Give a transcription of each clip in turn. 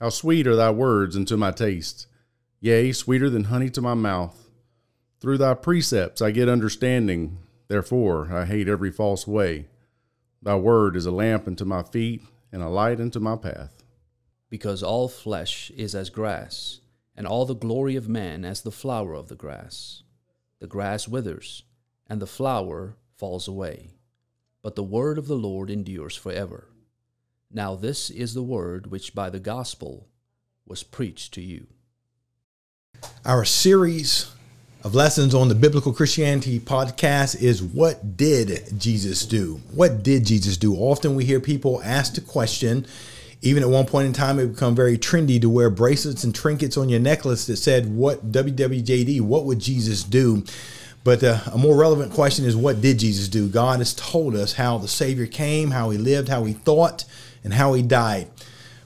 How sweet are thy words unto my taste, yea, sweeter than honey to my mouth. Through thy precepts I get understanding, therefore I hate every false way. Thy word is a lamp unto my feet and a light unto my path. Because all flesh is as grass, and all the glory of man as the flower of the grass. The grass withers, and the flower falls away, but the word of the Lord endures forever. Now this is the word which by the gospel was preached to you. Our series of lessons on the Biblical Christianity podcast is What Did Jesus Do? What did Jesus do? Often we hear people ask the question, even at one point in time, it become very trendy to wear bracelets and trinkets on your necklace that said, What WWJD, what would Jesus do? But uh, a more relevant question is, What did Jesus do? God has told us how the Savior came, how he lived, how he thought, and how he died.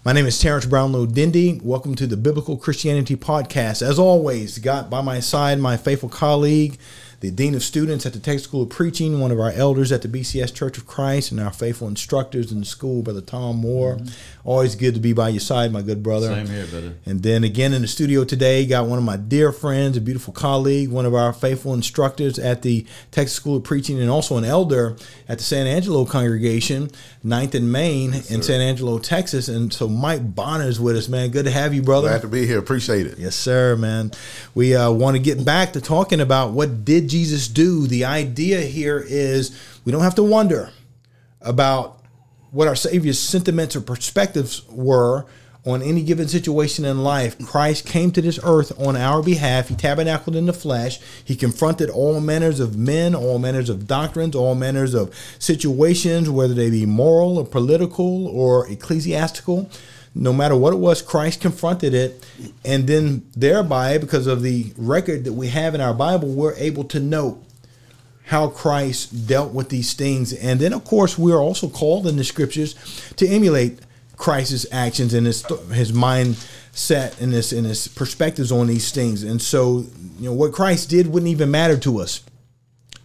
My name is Terrence Brownlow Dendy. Welcome to the Biblical Christianity Podcast. As always, got by my side my faithful colleague, the Dean of Students at the Texas School of Preaching, one of our elders at the BCS Church of Christ, and our faithful instructors in the school, Brother Tom Moore. Mm-hmm. Always good to be by your side, my good brother. Same here, brother. And then again in the studio today, got one of my dear friends, a beautiful colleague, one of our faithful instructors at the Texas School of Preaching, and also an elder at the San Angelo congregation, 9th and Main yes, in San Angelo, Texas. And so Mike Bonner is with us, man. Good to have you, brother. Glad to be here. Appreciate it. Yes, sir, man. We uh, want to get back to talking about what did Jesus do. The idea here is we don't have to wonder about what our Savior's sentiments or perspectives were on any given situation in life. Christ came to this earth on our behalf. He tabernacled in the flesh. He confronted all manners of men, all manners of doctrines, all manners of situations, whether they be moral or political or ecclesiastical. No matter what it was, Christ confronted it. And then, thereby, because of the record that we have in our Bible, we're able to know how Christ dealt with these things. And then, of course, we are also called in the scriptures to emulate Christ's actions and his his mindset and his and his perspectives on these things. And so, you know, what Christ did wouldn't even matter to us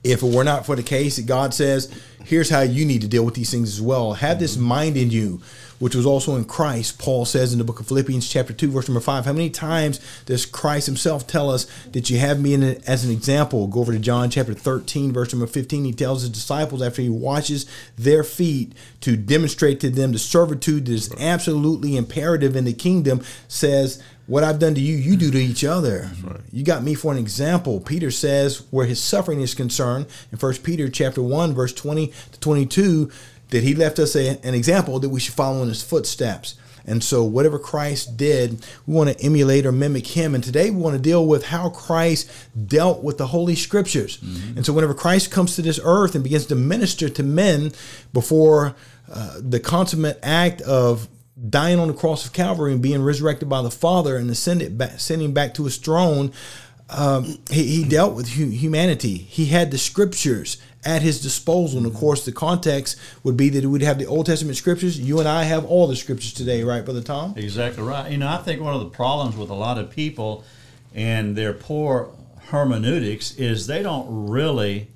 if it were not for the case that God says, here's how you need to deal with these things as well. Have this mind in you which was also in Christ. Paul says in the book of Philippians, chapter 2, verse number 5. How many times does Christ himself tell us that you have me in it as an example? Go over to John chapter 13, verse number 15. He tells his disciples after he washes their feet to demonstrate to them the servitude that is absolutely imperative in the kingdom, says, what I've done to you, you do to each other. Right. You got me for an example. Peter says where his suffering is concerned in First Peter chapter 1, verse 20 to 22, that he left us a, an example that we should follow in his footsteps. And so, whatever Christ did, we want to emulate or mimic him. And today, we want to deal with how Christ dealt with the Holy Scriptures. Mm-hmm. And so, whenever Christ comes to this earth and begins to minister to men before uh, the consummate act of dying on the cross of Calvary and being resurrected by the Father and ascended back, ascending back to his throne, um, he, he, dealt with hu- humanity. He had the Scriptures at his disposal. And of course, the context would be that we'd have the Old Testament scriptures. You and I have all the scriptures today, right, Brother Tom? Exactly right. You know, I think one of the problems with a lot of people and their poor hermeneutics is they don't really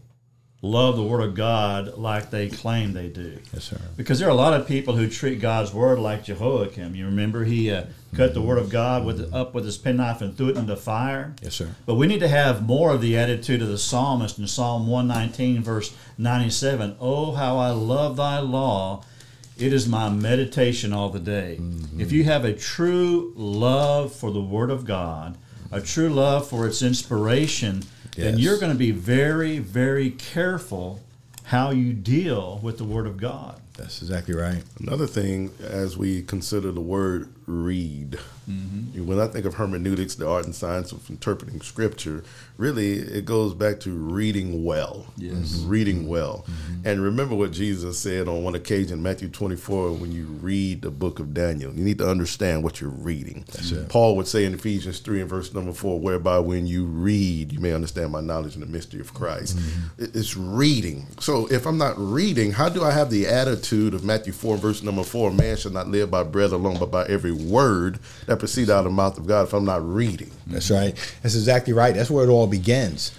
love the Word of God like they claim they do. Yes, sir. Because there are a lot of people who treat God's Word like Jehoiakim. You remember he uh, cut the Word of God with up with his penknife and threw it into fire. Yes, sir. But we need to have more of the attitude of the psalmist in Psalm 119, verse 97. Oh, how I love Thy law! It is my meditation all the day. Mm-hmm. If you have a true love for the Word of God, a true love for its inspiration yes. then you're going to be very, very careful how you deal with the Word of God. That's exactly right. Another thing, as we consider the word read, mm-hmm. when I think of hermeneutics, the art and science of interpreting scripture, really it goes back to reading well. Yes. Mm-hmm. Reading well. Mm-hmm. And remember what Jesus said on one occasion, Matthew 24, when you read the book of Daniel, you need to understand what you're reading. Paul would say in Ephesians 3 and verse number 4, whereby when you read, you may understand my knowledge and the mystery of Christ. Mm-hmm. It's reading. So if I'm not reading, how do I have the attitude of Matthew 4 verse number 4, man shall not live by bread alone, but by every word that proceeds out of the mouth of God if I'm not reading? That's right. That's exactly right. That's where it all all begins.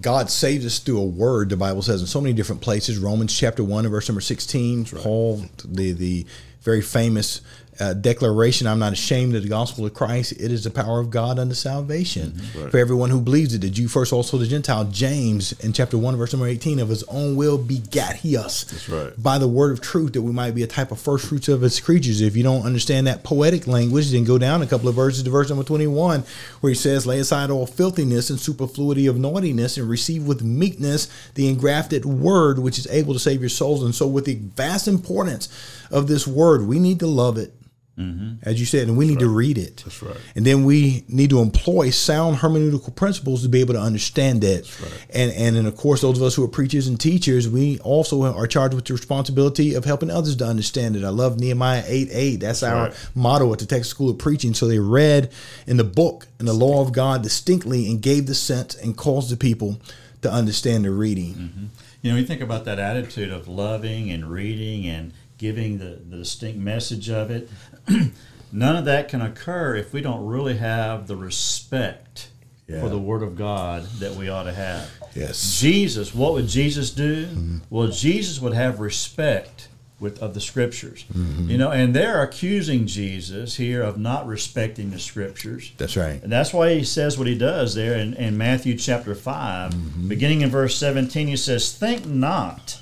God saves us through a word, the Bible says in so many different places. Romans chapter 1 and verse number 16, right. Paul, the, the very famous uh, declaration, I'm not ashamed of the gospel of Christ. It is the power of God unto salvation Mm-hmm. for everyone who believes it. The Jew first, also the Gentile. James in chapter 1, verse number 18, of his own will begat he us. That's right. By the word of truth, that we might be a type of first fruits of his creatures. If you don't understand that poetic language, then go down a couple of verses to verse number 21, where he says, Lay aside all filthiness and superfluity of naughtiness, and receive with meekness the engrafted word, which is able to save your souls. And so, with the vast importance of this word, we need to love it. Mm-hmm. As you said, and we need to read it. That's right. And then we need to employ sound hermeneutical principles to be able to understand it. And and then of course those of us who are preachers and teachers, we also are charged with the responsibility of helping others to understand it. I love Nehemiah 8 8. That's, our right. motto at the Texas School of Preaching. So they read in the book and the law of God distinctly and gave the sense and caused the people to understand the reading. Mm-hmm. You know, you think about that attitude of loving and reading and giving the, the distinct message of it. None of that can occur if we don't really have the respect Yeah. for the Word of God that we ought to have. Yes. Jesus, what would Jesus do? Mm-hmm. Well, Jesus would have respect with of the Scriptures. Mm-hmm. You know, and they're accusing Jesus here of not respecting the Scriptures. That's right. And that's why he says what he does there in, in Matthew chapter 5. Mm-hmm. Beginning in verse 17, he says, Think not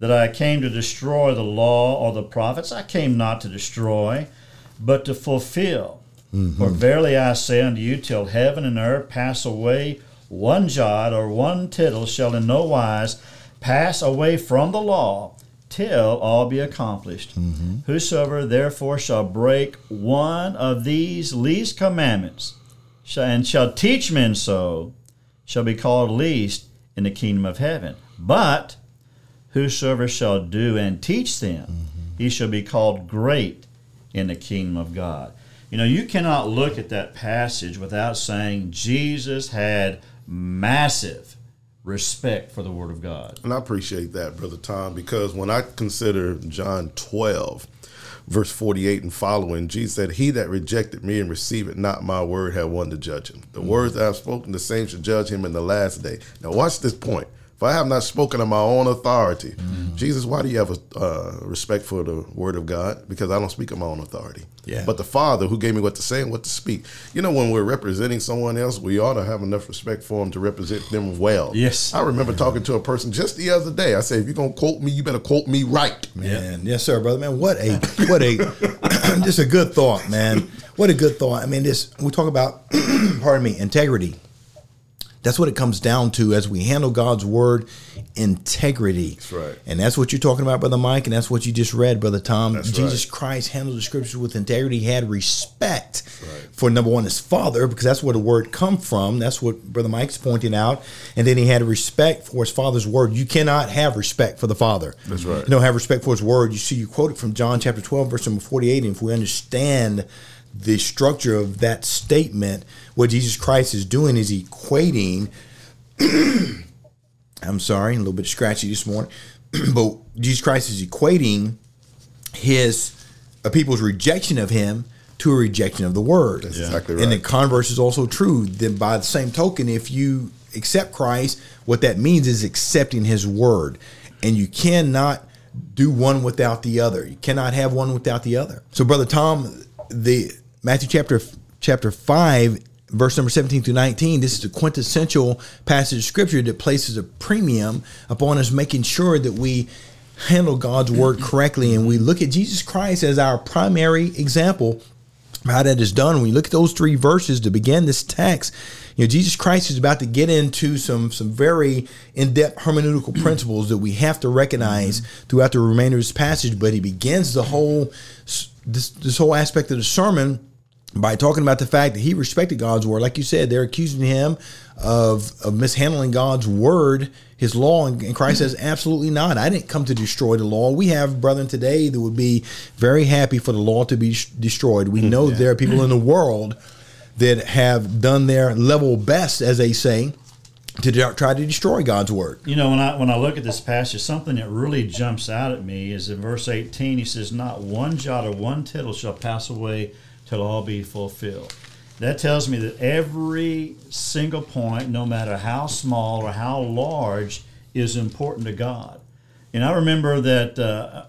that I came to destroy the law or the prophets. I came not to destroy, but to fulfill. Mm-hmm. For verily I say unto you, till heaven and earth pass away, one jot or one tittle shall in no wise pass away from the law till all be accomplished. Mm-hmm. Whosoever therefore shall break one of these least commandments shall, and shall teach men so shall be called least in the kingdom of heaven. But whosoever shall do and teach them, mm-hmm. he shall be called great in the kingdom of God. You know, you cannot look at that passage without saying Jesus had massive respect for the Word of God. And I appreciate that, Brother Tom, because when I consider John 12, verse 48 and following, Jesus said, He that rejected me and received not my word had one to judge him. The mm. words I have spoken, the same shall judge him in the last day. Now, watch this point. If I have not spoken of my own authority, Jesus, why do you have a uh, respect for the word of God? Because I don't speak of my own authority. Yeah. But the Father who gave me what to say and what to speak. You know, when we're representing someone else, we ought to have enough respect for them to represent them well. Yes. I remember talking to a person just the other day. I said, if you're gonna quote me, you better quote me right. Man, yes, sir, brother. Man, what a what a just a good thought, man. What a good thought. I mean, this we talk about, pardon me, integrity. That's what it comes down to as we handle God's word, integrity. That's right. And that's what you're talking about, brother Mike, and that's what you just read, brother Tom. That's Jesus right. Christ handled the scriptures with integrity. He had respect for number one, his father, because that's where the word come from. That's what brother Mike's pointing out. And then he had respect for his father's word. You cannot have respect for the father. That's right. You don't have respect for his word. You see, you quote it from John chapter 12, verse number 48. And if we understand the structure of that statement, what Jesus Christ is doing is equating. I'm sorry, a little bit scratchy this morning, but Jesus Christ is equating his a people's rejection of him to a rejection of the word. That's exactly And the converse is also true. Then by the same token, if you accept Christ, what that means is accepting his word. And you cannot do one without the other. You cannot have one without the other. So brother Tom, the Matthew chapter chapter 5 verse number 17 through 19 this is the quintessential passage of scripture that places a premium upon us making sure that we handle God's word mm-hmm. correctly and we look at Jesus Christ as our primary example of how that is done. When you look at those three verses to begin this text, you know, Jesus Christ is about to get into some some very in-depth hermeneutical mm-hmm. principles that we have to recognize throughout the remainder of this passage. But he begins the whole this this whole aspect of the sermon by talking about the fact that he respected God's word. Like you said, they're accusing him of, of mishandling God's word, his law, and, and Christ says, absolutely not. I didn't come to destroy the law. We have brethren today that would be very happy for the law to be sh- destroyed. We hmm, know there are people in the world that have done their level best, as they say, to de- try to destroy God's word. You know, when I when I look at this passage, something that really jumps out at me is in verse 18. He says, "Not one jot or one tittle shall pass away till all be fulfilled." That tells me that every single point, no matter how small or how large, is important to God. And I remember that uh,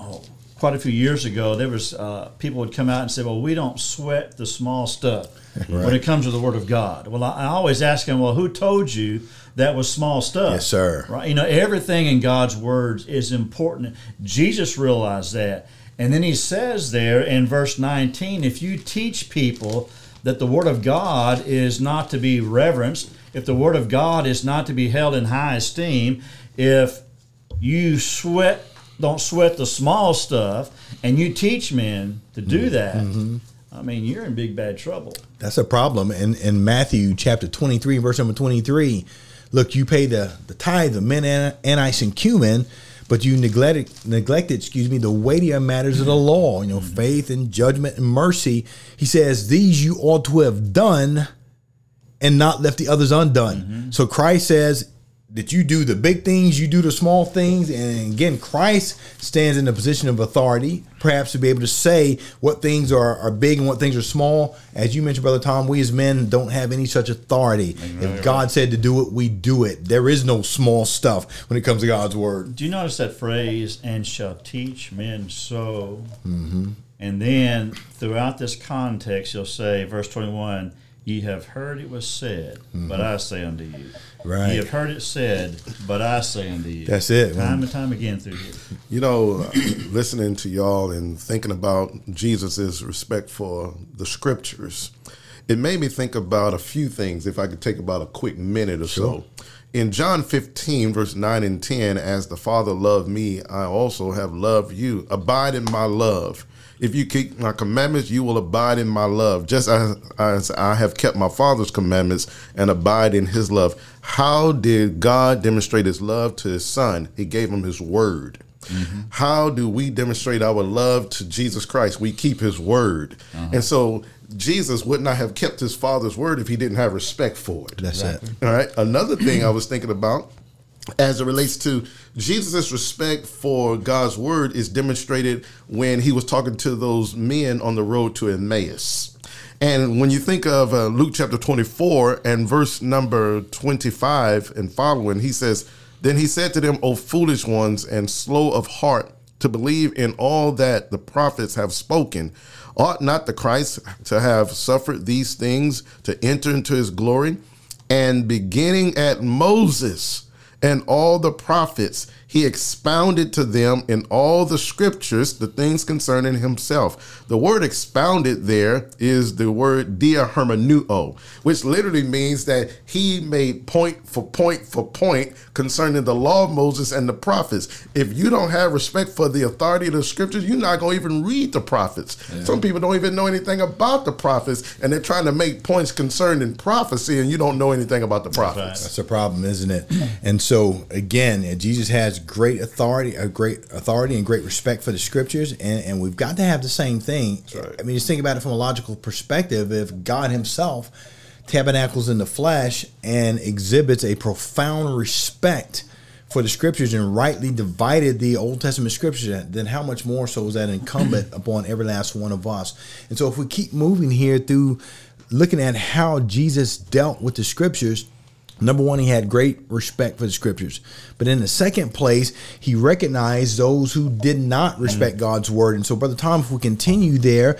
oh, quite a few years ago, there was uh, people would come out and say, "Well, we don't sweat the small stuff when it comes to the Word of God." Well, I, I always ask them, "Well, who told you that was small stuff?" Yes, sir. Right? You know, everything in God's words is important. Jesus realized that, and then he says there in verse 19, if you teach people that the Word of God is not to be reverenced, if the Word of God is not to be held in high esteem, if you sweat don't sweat the small stuff and you teach men to do mm-hmm. that mm-hmm. I mean you're in big bad trouble That's a problem. In in Matthew chapter 23, verse number 23, look, you pay the, the tithe of mint, an- anise, and cumin, but you neglected, neglected, excuse me, the weightier matters of the law, you know, mm-hmm. faith and judgment and mercy. He says, These you ought to have done and not left the others undone. Mm-hmm. So Christ says that you do the big things, you do the small things, and again, Christ stands in a position of authority, perhaps to be able to say what things are, are big and what things are small. As you mentioned, Brother Tom, we as men don't have any such authority. If God said to do it, we do it. There is no small stuff when it comes to God's word. do you notice that phrase and shall teach men so mm-hmm. and then throughout this context you'll say verse 21 ye have heard it was said mm-hmm. but i say unto you Right. ye have heard it said but i say unto you That's it, time and time again through here You know, uh, listening to y'all and thinking about Jesus' respect for the scriptures, it made me think about a few things. If I could take about a quick minute or so. In John 15, verse 9 and 10, as the Father loved me, I also have loved you. Abide in my love. If you keep my commandments, you will abide in my love, just as, as I have kept my Father's commandments and abide in his love. How did God demonstrate his love to his Son? He gave him his word. Mm-hmm. How do we demonstrate our love to Jesus Christ? We keep his word. Uh-huh. And so Jesus would not have kept his Father's word if he didn't have respect for it. That's it. All right. Another thing I was thinking about as it relates to Jesus' respect for God's word is demonstrated when he was talking to those men on the road to Emmaus. And when you think of uh, Luke chapter 24 and verse number 25 and following, he says, Then he said to them, O foolish ones and slow of heart to believe in all that the prophets have spoken. Ought not the Christ to have suffered these things to enter into his glory? And beginning at Moses and all the prophets, he expounded to them in all the scriptures the things concerning himself. The word expounded there is the word dia hermeneuo, which literally means that he made point for point for point concerning the law of Moses and the prophets. If you don't have respect for the authority of the scriptures, you're not going to even read the prophets. Some people don't even know anything about the prophets, and they're trying to make points concerning prophecy, and you don't know anything about the prophets. That's a problem, isn't it? And so again, Jesus has great authority, a great authority and great respect for the scriptures, and, and we've got to have the same thing. right. I mean, just think about it from a logical perspective. If God Himself tabernacles in the flesh and exhibits a profound respect for the scriptures and rightly divided the Old Testament scriptures, then how much more so is that incumbent upon every last one of us? And so, if we keep moving here through looking at how Jesus dealt with the scriptures, Number one, he had great respect for the scriptures. But in the second place, he recognized those who did not respect God's word. And so, Brother Tom, if we continue there,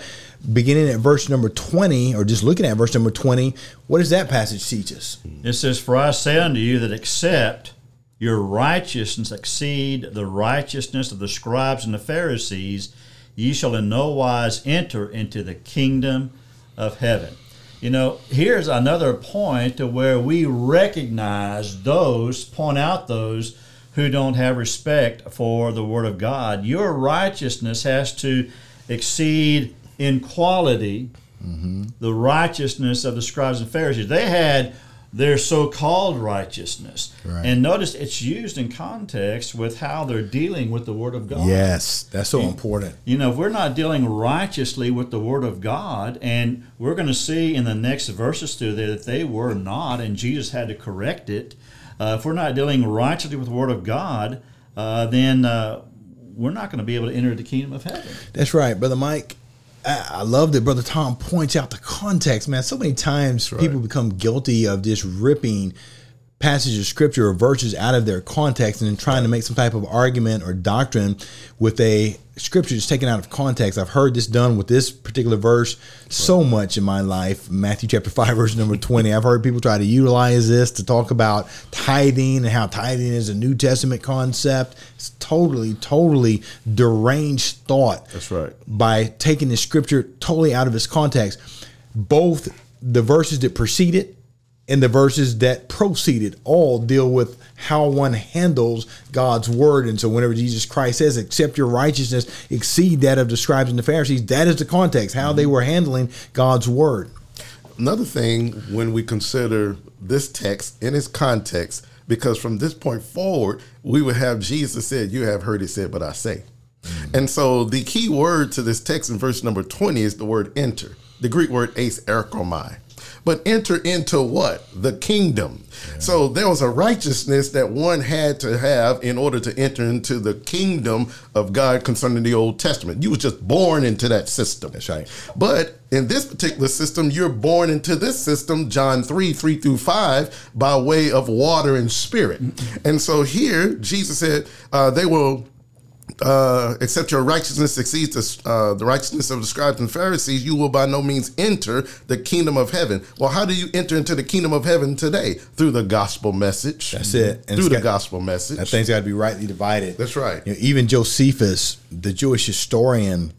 beginning at verse number 20, or just looking at verse number 20, what does that passage teach us? It says, For I say unto you that except your righteousness exceed the righteousness of the scribes and the Pharisees, ye shall in no wise enter into the kingdom of heaven. You know, here's another point to where we recognize those, point out those who don't have respect for the Word of God. Your righteousness has to exceed in quality mm-hmm. the righteousness of the scribes and Pharisees. They had their so-called righteousness, Right. and notice it's used in context with how they're dealing with the Word of God. Yes, that's so important. You know, if we're not dealing righteously with the Word of God, and we're going to see in the next verses through there that they were not, and Jesus had to correct it. Uh, if we're not dealing righteously with the Word of God, uh, then uh, we're not going to be able to enter the kingdom of heaven. That's right, Brother Mike. I love that Brother Tom points out the context, man. So many times people become guilty of just ripping passages of scripture or verses out of their context and then trying to make some type of argument or doctrine with a scripture just taken out of context. I've heard this done with this particular verse so much in my life. Matthew chapter 5, verse number 20. I've heard people try to utilize this to talk about tithing and how tithing is a New Testament concept. It's totally, totally deranged thought. That's right. By taking the scripture totally out of its context. Both the verses that precede it and the verses that proceeded all deal with how one handles God's word. And so, whenever Jesus Christ says, "Accept your righteousness exceed that of the scribes and the Pharisees," that is the context how they were handling God's word. Another thing when we consider this text in its context, because from this point forward, we would have Jesus said, "You have heard it said, but I say." Mm-hmm. And so, the key word to this text in verse number twenty is the word "enter," the Greek word "eiserchomai." But enter into what? The kingdom. Yeah. So there was a righteousness that one had to have in order to enter into the kingdom of God concerning the Old Testament. You was just born into that system. That's right. But in this particular system, you're born into this system, John 3, 3 through 5, by way of water and spirit. Mm-hmm. And so here, Jesus said, uh, they will uh, except your righteousness exceeds the, uh, the righteousness of the scribes and Pharisees, you will by no means enter the kingdom of heaven. Well, how do you enter into the kingdom of heaven today? Through the gospel message. That's it. And Through the got, gospel message. That thing's got to be rightly divided. That's right. You know, even Josephus, the Jewish historian,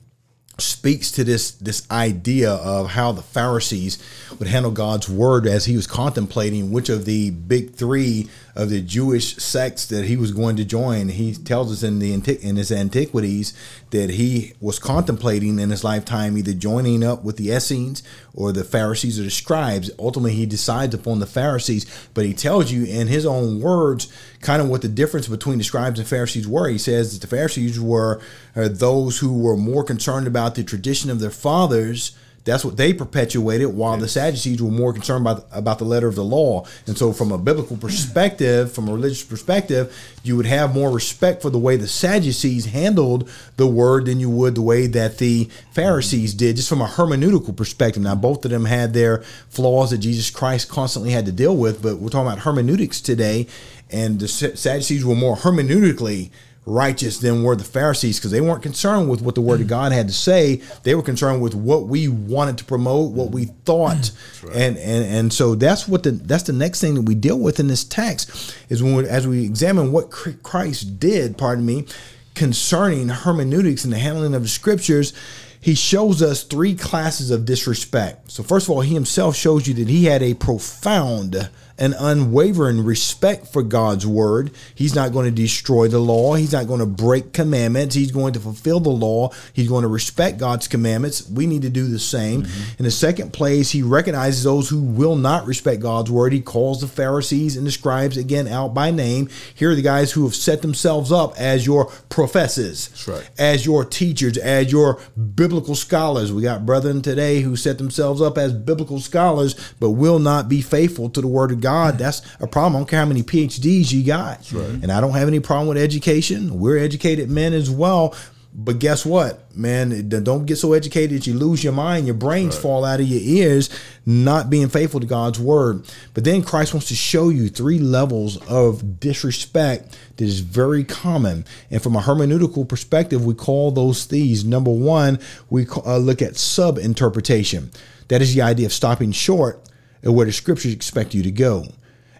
speaks to this this idea of how the Pharisees would handle God's word as he was contemplating which of the big three of the Jewish sects that he was going to join. He tells us in the in his antiquities that he was contemplating in his lifetime either joining up with the Essenes or the Pharisees or the scribes. Ultimately, he decides upon the Pharisees, but he tells you in his own words kind of what the difference between the scribes and Pharisees were. He says that the Pharisees were uh, those who were more concerned about the tradition of their fathers that's what they perpetuated, while the Sadducees were more concerned about about the letter of the law. And so, from a biblical perspective, from a religious perspective, you would have more respect for the way the Sadducees handled the word than you would the way that the Pharisees did, just from a hermeneutical perspective. Now, both of them had their flaws that Jesus Christ constantly had to deal with, but we're talking about hermeneutics today, and the Sadducees were more hermeneutically righteous than were the Pharisees because they weren't concerned with what the Word of God had to say. They were concerned with what we wanted to promote, what we thought, right. and and and so that's what the that's the next thing that we deal with in this text is when we, as we examine what Christ did. Pardon me, concerning hermeneutics and the handling of the Scriptures. He shows us three classes of disrespect. So, first of all, he himself shows you that he had a profound an unwavering respect for God's word. He's not going to destroy the law. He's not going to break commandments. He's going to fulfill the law. He's going to respect God's commandments. We need to do the same. Mm-hmm. In the second place, he recognizes those who will not respect God's word. He calls the Pharisees and the scribes again out by name. Here are the guys who have set themselves up as your professors, right. as your teachers, as your biblical scholars. We got brethren today who set themselves up as biblical scholars, but will not be faithful to the word of God, that's a problem. I don't care how many PhDs you got. Right. And I don't have any problem with education. We're educated men as well. But guess what, man? Don't get so educated that you lose your mind, your brains right. fall out of your ears, not being faithful to God's word. But then Christ wants to show you three levels of disrespect that is very common. And from a hermeneutical perspective, we call those thieves. Number one, we uh, look at sub interpretation. That is the idea of stopping short and where the scriptures expect you to go.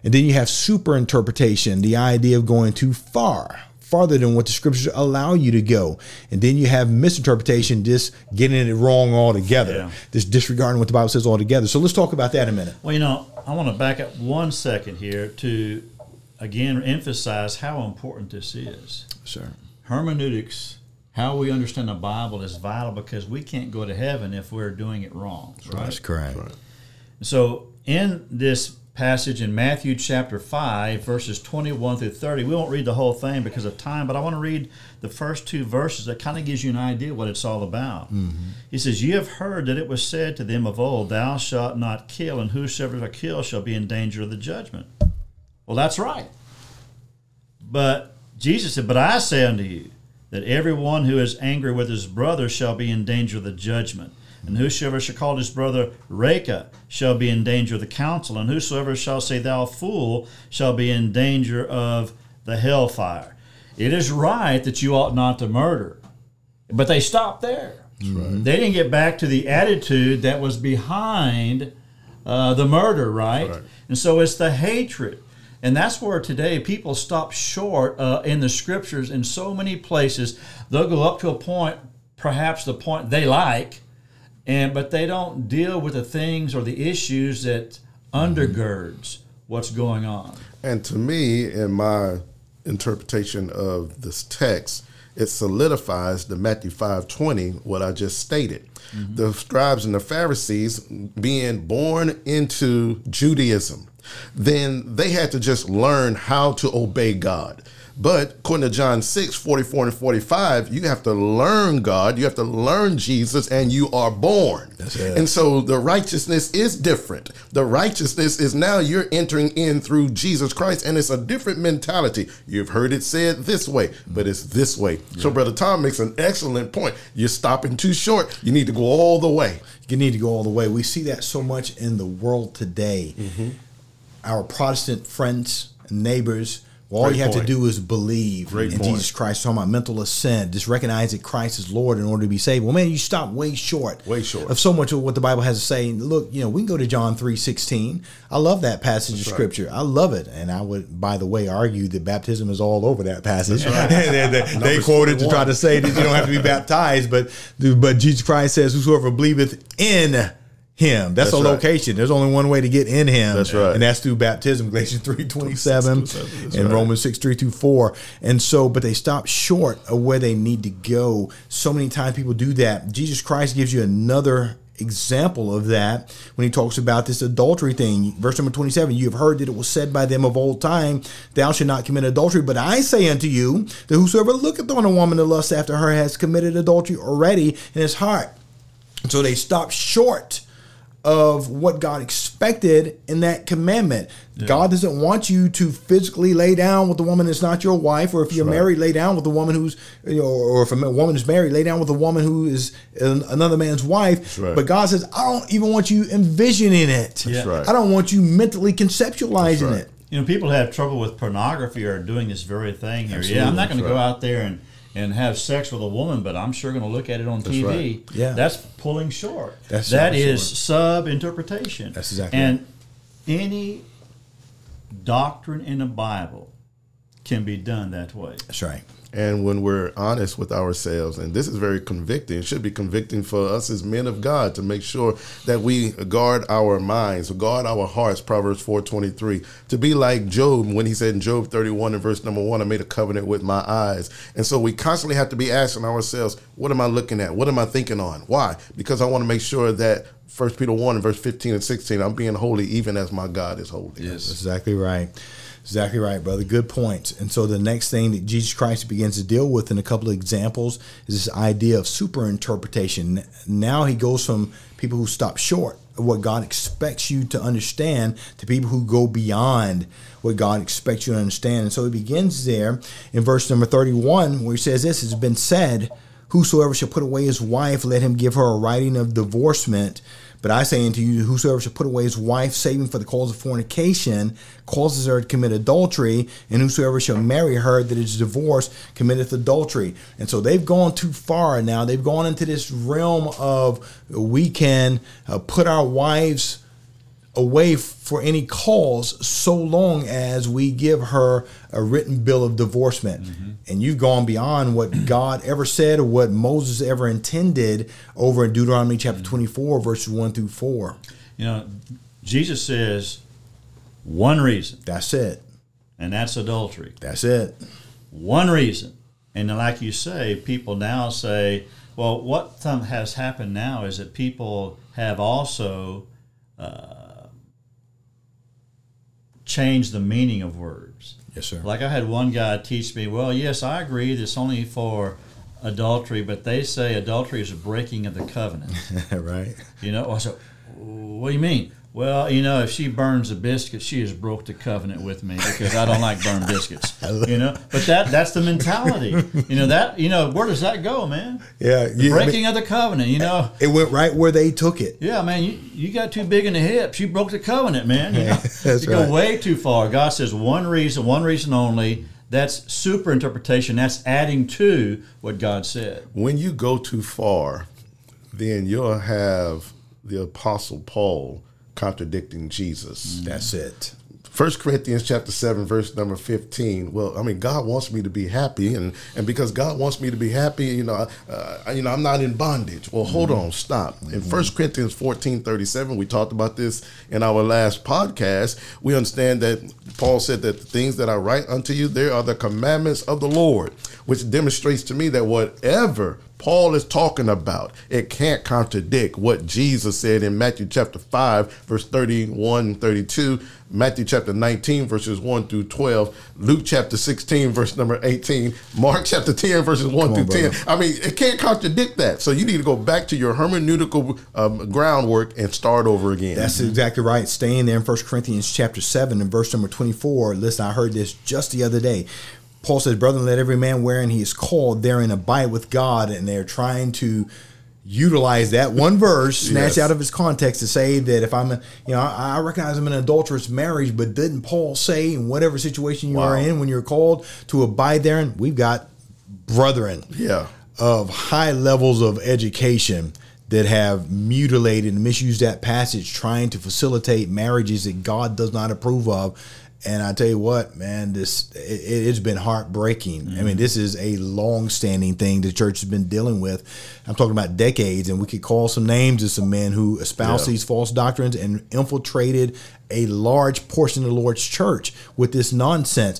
And then you have super interpretation, the idea of going too far, farther than what the scriptures allow you to go. And then you have misinterpretation, just getting it wrong altogether, yeah. just disregarding what the Bible says altogether. So let's talk about that in a minute. Well, you know, I want to back up one second here to again emphasize how important this is. Sure. Hermeneutics, how we understand the Bible is vital because we can't go to heaven if we're doing it wrong. Right? That's correct. Right. So in this passage in Matthew chapter 5, verses 21 through 30. We won't read the whole thing because of time, but I want to read the first two verses that kind of gives you an idea what it's all about. Mm-hmm. He says, You have heard that it was said to them of old, Thou shalt not kill, and whosoever shall kill shall be in danger of the judgment. Well, that's right. But Jesus said, But I say unto you, that everyone who is angry with his brother shall be in danger of the judgment. And whosoever shall call his brother Raca shall be in danger of the council, and whosoever shall say thou fool shall be in danger of the hellfire. It is right that you ought not to murder, but they stopped there. They didn't get back to the attitude that was behind uh, the murder, right? Right. And so it's the hatred. And that's where today people stop short uh, in the scriptures in so many places. They'll go up to a point, perhaps the point they like, and but they don't deal with the things or the issues that undergirds what's going on. And to me, in my interpretation of this text, it solidifies the Matthew 5:20 what I just stated. Mm-hmm. The scribes and the Pharisees being born into Judaism, then they had to just learn how to obey God. But according to John 6, 44 and 45, you have to learn God, you have to learn Jesus, and you are born. And so the righteousness is different. The righteousness is now you're entering in through Jesus Christ, and it's a different mentality. You've heard it said this way, but it's this way. So, Brother Tom makes an excellent point. You're stopping too short. You need to go all the way. You need to go all the way. We see that so much in the world today. Mm-hmm. Our Protestant friends and neighbors, well, all Great you have point. to do is believe Great in point. Jesus Christ. Talking about mental assent, just recognize that Christ is Lord in order to be saved. Well, man, you stop way short, Way short. of so much of what the Bible has to say. Look, you know, we can go to John three sixteen. I love that passage of right. Scripture. I love it, and I would, by the way, argue that baptism is all over that passage. they they, they quoted to try to say that you don't have to be baptized, but but Jesus Christ says, "Whosoever believeth in." Him. That's, That's a right. location. There's only one way to get in him. That's right. And that's through baptism. Galatians three twenty seven That's and right. Romans six three through four. And so, but they stop short of where they need to go. So many times people do that. Jesus Christ gives you another example of that when he talks about this adultery thing. Verse number 27 You have heard that it was said by them of old time, Thou shalt not commit adultery. But I say unto you that whosoever looketh on a woman to lust after her has committed adultery already in his heart. And so they stop short of what God expected in that commandment. God doesn't want you to physically lay down with a woman that's not your wife, or if you're married, lay down with a woman who's, you know, or if a woman is married, lay down with a woman who is another man's wife. right. But God says, I don't even want you envisioning it. That's right. I don't want you mentally conceptualizing right. it. You know, people have trouble with pornography or doing this very thing here. Absolutely, yeah, I'm not going to go out there and, and have sex with a woman, but I'm sure going to look at it on TV. right. Yeah. That's pulling short. That's that is sub interpretation. That's exactly And any doctrine in the Bible can be done that way. That's right. And when we're honest with ourselves, and this is very convicting, it should be convicting for us as men of God to make sure that we guard our minds, guard our hearts, Proverbs 4.23, to be like Job when he said in Job 31 and verse number one, I made a covenant with my eyes. And so we constantly have to be asking ourselves, what am I looking at? What am I thinking on? Why? Because I want to make sure that 1 Peter 1 and verse 15 and 16, I'm being holy even as my God is holy. That's exactly right. Exactly right, brother. Good points. And so the next thing that Jesus Christ begins to deal with in a couple of examples is this idea of super interpretation. Now he goes from people who stop short of what God expects you to understand to people who go beyond what God expects you to understand. And so he begins there in verse number 31 where he says this has been said, Whosoever shall put away his wife, let him give her a writing of divorcement. But I say unto you, whosoever shall put away his wife, saving for the cause of fornication, causes her to commit adultery, and whosoever shall marry her that is divorced committeth adultery. And so they've gone too far now. They've gone into this realm of we can uh, put our wives away for any cause so long as we give her a written bill of divorcement. And you've gone beyond what God ever said or what Moses ever intended over in Deuteronomy chapter 24, verses 1 through 4. You know, Jesus says one reason, That's it. and that's adultery. That's it. one reason. And like you say, people now say, well, what has happened now is that people have also uh, changed the meaning of words. Yes, sir. Like I had one guy teach me, well, yes, I agree, it's only for adultery, but they say adultery is a breaking of the covenant. right. You know, I said, what do you mean? Well, you know, if she burns a biscuit, she has broke the covenant with me because I don't like burned biscuits. You know, but that that's the mentality. You know that you know where does that go, man? Yeah, The you- breaking of the covenant. You know, It went right where they took it. yeah, man, you, you got too big in the hips. You broke the covenant, man. You, know? You go right. way too far. God says one reason, one reason only. That's super interpretation. That's adding to what God said. when you go too far, then you'll have the apostle Paul contradicting Jesus. That's it. First Corinthians chapter seven, verse number fifteen. Well, I mean, God wants me to be happy, and and because God wants me to be happy, you know, uh, you know, I'm not in bondage. Well, hold on, stop. In First Corinthians fourteen thirty seven, we talked about this in our last podcast. We understand that Paul said that the things that I write unto you, they are the commandments of the Lord, which demonstrates to me that whatever Paul is talking about, it can't contradict what Jesus said in Matthew chapter 5, verse 31, 32, Matthew chapter 19, verses 1 through 12, Luke chapter 16, verse number 18, Mark chapter 10, verses 1 on, through 10. I mean, it can't contradict that. So you need to go back to your hermeneutical um, groundwork and start over again. That's exactly right. Staying there in 1 Corinthians chapter 7 and verse number 24. Listen, I heard this just the other day. Paul says, Brethren, let every man wherein he is called therein abide with God. And they're trying to utilize that one verse, snatch Yes. out of its context to say that if I'm, a, you know, I I recognize I'm in an adulterous marriage, but didn't Paul say in whatever situation you are in when you're called to abide therein? We've got brethren yeah. of high levels of education that have mutilated and misused that passage trying to facilitate marriages that God does not approve of. And I tell you what, man, this it, it's been heartbreaking. I mean, mm-hmm. this is a long-standing thing the church has been dealing with. I'm talking about decades, and we could call some names of some men who espouse Yeah. these false doctrines and infiltrated a large portion of the Lord's church with this nonsense.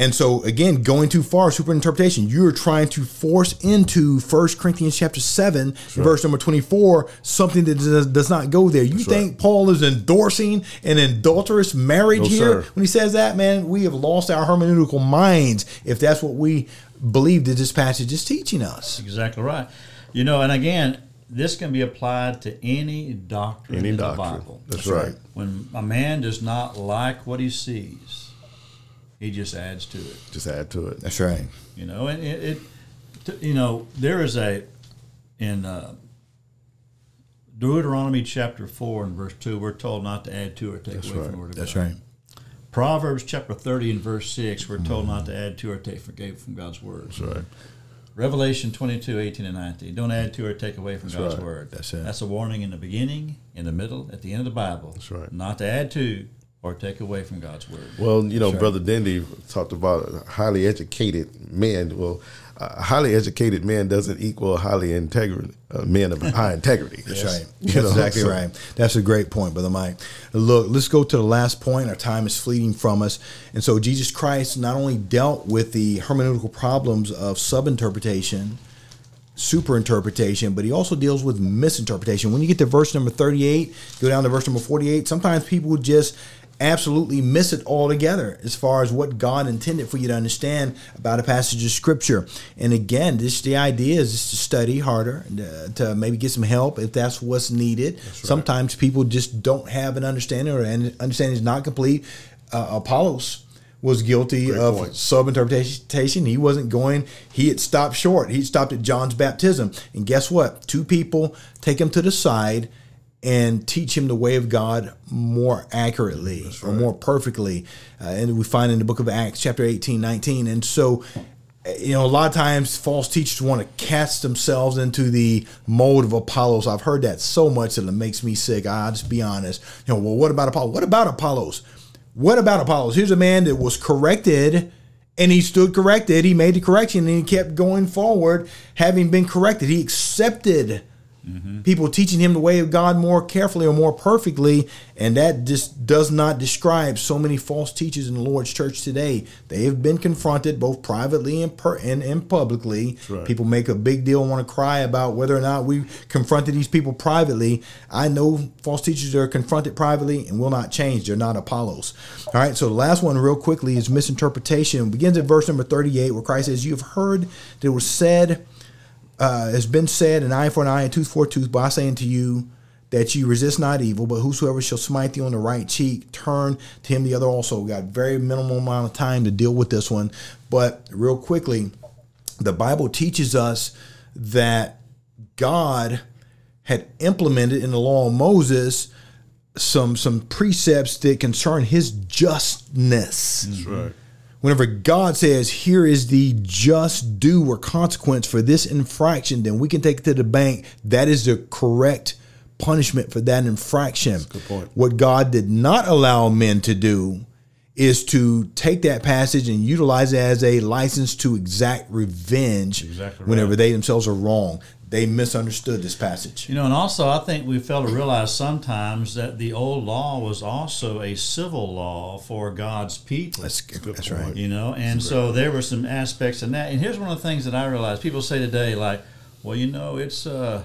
And so again, going too far, super interpretation. You're trying to force into 1 Corinthians chapter 7, verse number 24, something that does, does not go there. You think Paul is endorsing an adulterous marriage No, here? sir. When he says that, man, we have lost our hermeneutical minds if that's what we believe that this passage is teaching us. Exactly right. You know, and again, this can be applied to any doctrine Any in doctrine. the Bible. That's right. When a man does not like what he sees, he just adds to it. Just add to it. That's right. You know, and it, it you know, there is a in uh, Deuteronomy chapter four and verse two, we're told not to add to or take away from the word of God. That's God. right. Proverbs chapter thirty and verse six, we're told not to add to or take from, from God's word. That's right. Revelation 22, 18, and 19. Don't add to or take away from God's right. word. That's it. That's a warning in the beginning, in the middle, at the end of the Bible. That's right. Not to add to or take away from God's word. Well, you know, Sure. Brother Dendy talked about a highly educated men. Well, a highly educated man doesn't equal a highly integrity uh, men of high integrity. That's right. That's know, exactly so- right. That's a great point, Brother Mike. Look, let's go to the last point. Our time is fleeting from us. And so Jesus Christ not only dealt with the hermeneutical problems of subinterpretation, superinterpretation, but he also deals with misinterpretation. When you get to verse number 38, go down to verse number 48, sometimes people just absolutely miss it altogether as far as what God intended for you to understand about a passage of scripture. And again, this the idea is just to study harder, uh, to maybe get some help if that's what's needed. Sometimes people just don't have an understanding or an understanding is not complete. Uh, Apollos was guilty Great of point. subinterpretation. He wasn't going, he had stopped short. He stopped at John's baptism. And guess what? Two people take him to the side and teach him the way of God more accurately or more perfectly. Uh, and we find in the book of Acts, chapter 18, 19. And so, uh, you know, a lot of times false teachers want to cast themselves into the mold of Apollos. I've heard that so much that it makes me sick. I'll just be honest. You know, well, what about Apollos? What about Apollos? What about Apollos? Here's a man that was corrected and he stood corrected. He made the correction and he kept going forward, having been corrected. He accepted Mm-hmm. people teaching him the way of God more carefully or more perfectly. And that just does not describe so many false teachers in the Lord's church today. They have been confronted both privately and, per, and, and publicly. right. People make a big deal and want to cry about whether or not we confronted these people privately. I know false teachers are confronted privately and will not change. They're not Apollos. All right, so the last one, real quickly, is misinterpretation. It begins at verse number 38, where Christ says, You have heard that it was said, uh, has been said, an eye for an eye, a tooth for a tooth, but I say unto you that you resist not evil, but whosoever shall smite thee on the right cheek, turn to him the other also. We got very minimal amount of time to deal with this one, but real quickly, the Bible teaches us that God had implemented in the law of Moses some some precepts that concern his justness. That's right. Whenever God says, "Here is the just due or consequence for this infraction," then we can take it to the bank. That is the correct punishment for that infraction. good point. What God did not allow men to do is to take that passage and utilize it as a license to exact revenge Exactly whenever right. they themselves are wrong. They misunderstood this passage. You know, and also I think we fail to realize sometimes that the old law was also a civil law for God's people. That's, that's point. right. you know and so there were some aspects in that and here's one of the things that i realized people say today like well you know it's uh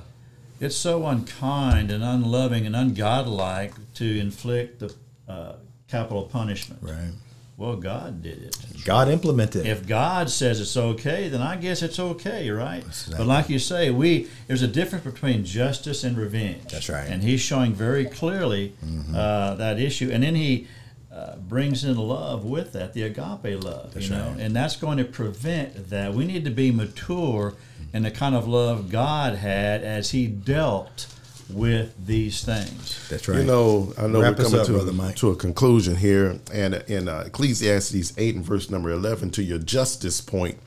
it's so unkind and unloving and ungodlike to inflict the uh, capital punishment Right. Well god did it God implemented. it. if god says it's okay then i guess it's okay right exactly but like you say we there's a difference between justice and revenge That's right. Mm-hmm. and he's showing very clearly uh, that issue and then he uh, brings in love with that, the agape love, That's you know, right. and that's going to prevent that. We need to be mature in the kind of love God had as He dealt with these things. That's right. You know, I know Wrap we're coming up, to, Brother Mike. to a conclusion here, and in uh, Ecclesiastes eight and verse number eleven, to your justice point,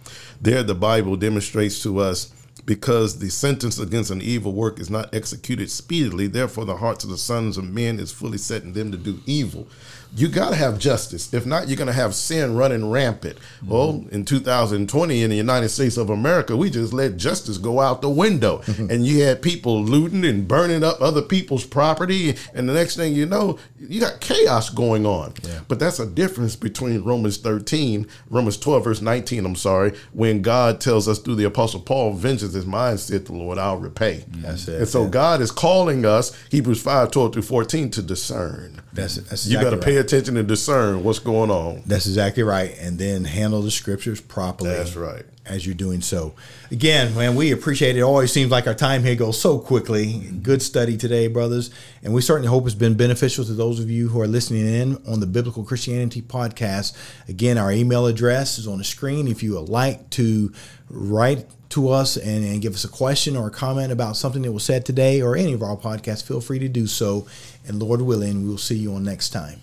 there the Bible demonstrates to us because the sentence against an evil work is not executed speedily, therefore the hearts of the sons of men is fully set in them to do evil. You got to have justice. If not, you're going to have sin running rampant. Well, mm-hmm. in 2020 in the United States of America, we just let justice go out the window. Mm-hmm. and you had people looting and burning up other people's property. And the next thing you know, you got chaos going on. But that's a difference between Romans 13, Romans 12, verse 19, I'm sorry, when God tells us through the Apostle Paul, vengeance is mine, said the Lord, I'll repay. Mm-hmm. That's it, And so yeah. God is calling us, Hebrews 5, 12 through 14, to discern. That's that's You got to exactly pay right. Attention and discern what's going on. That's exactly right. And then handle the scriptures properly. That's right. As you're doing so. Again, man, we appreciate it. It always seems like our time here goes so quickly. Good study today, brothers. And we certainly hope it's been beneficial to those of you who are listening in on the Biblical Christianity podcast. Again, our email address is on the screen. If you would like to write to us and, and give us a question or a comment about something that was said today or any of our podcasts, feel free to do so. And Lord willing, we'll see you on next time.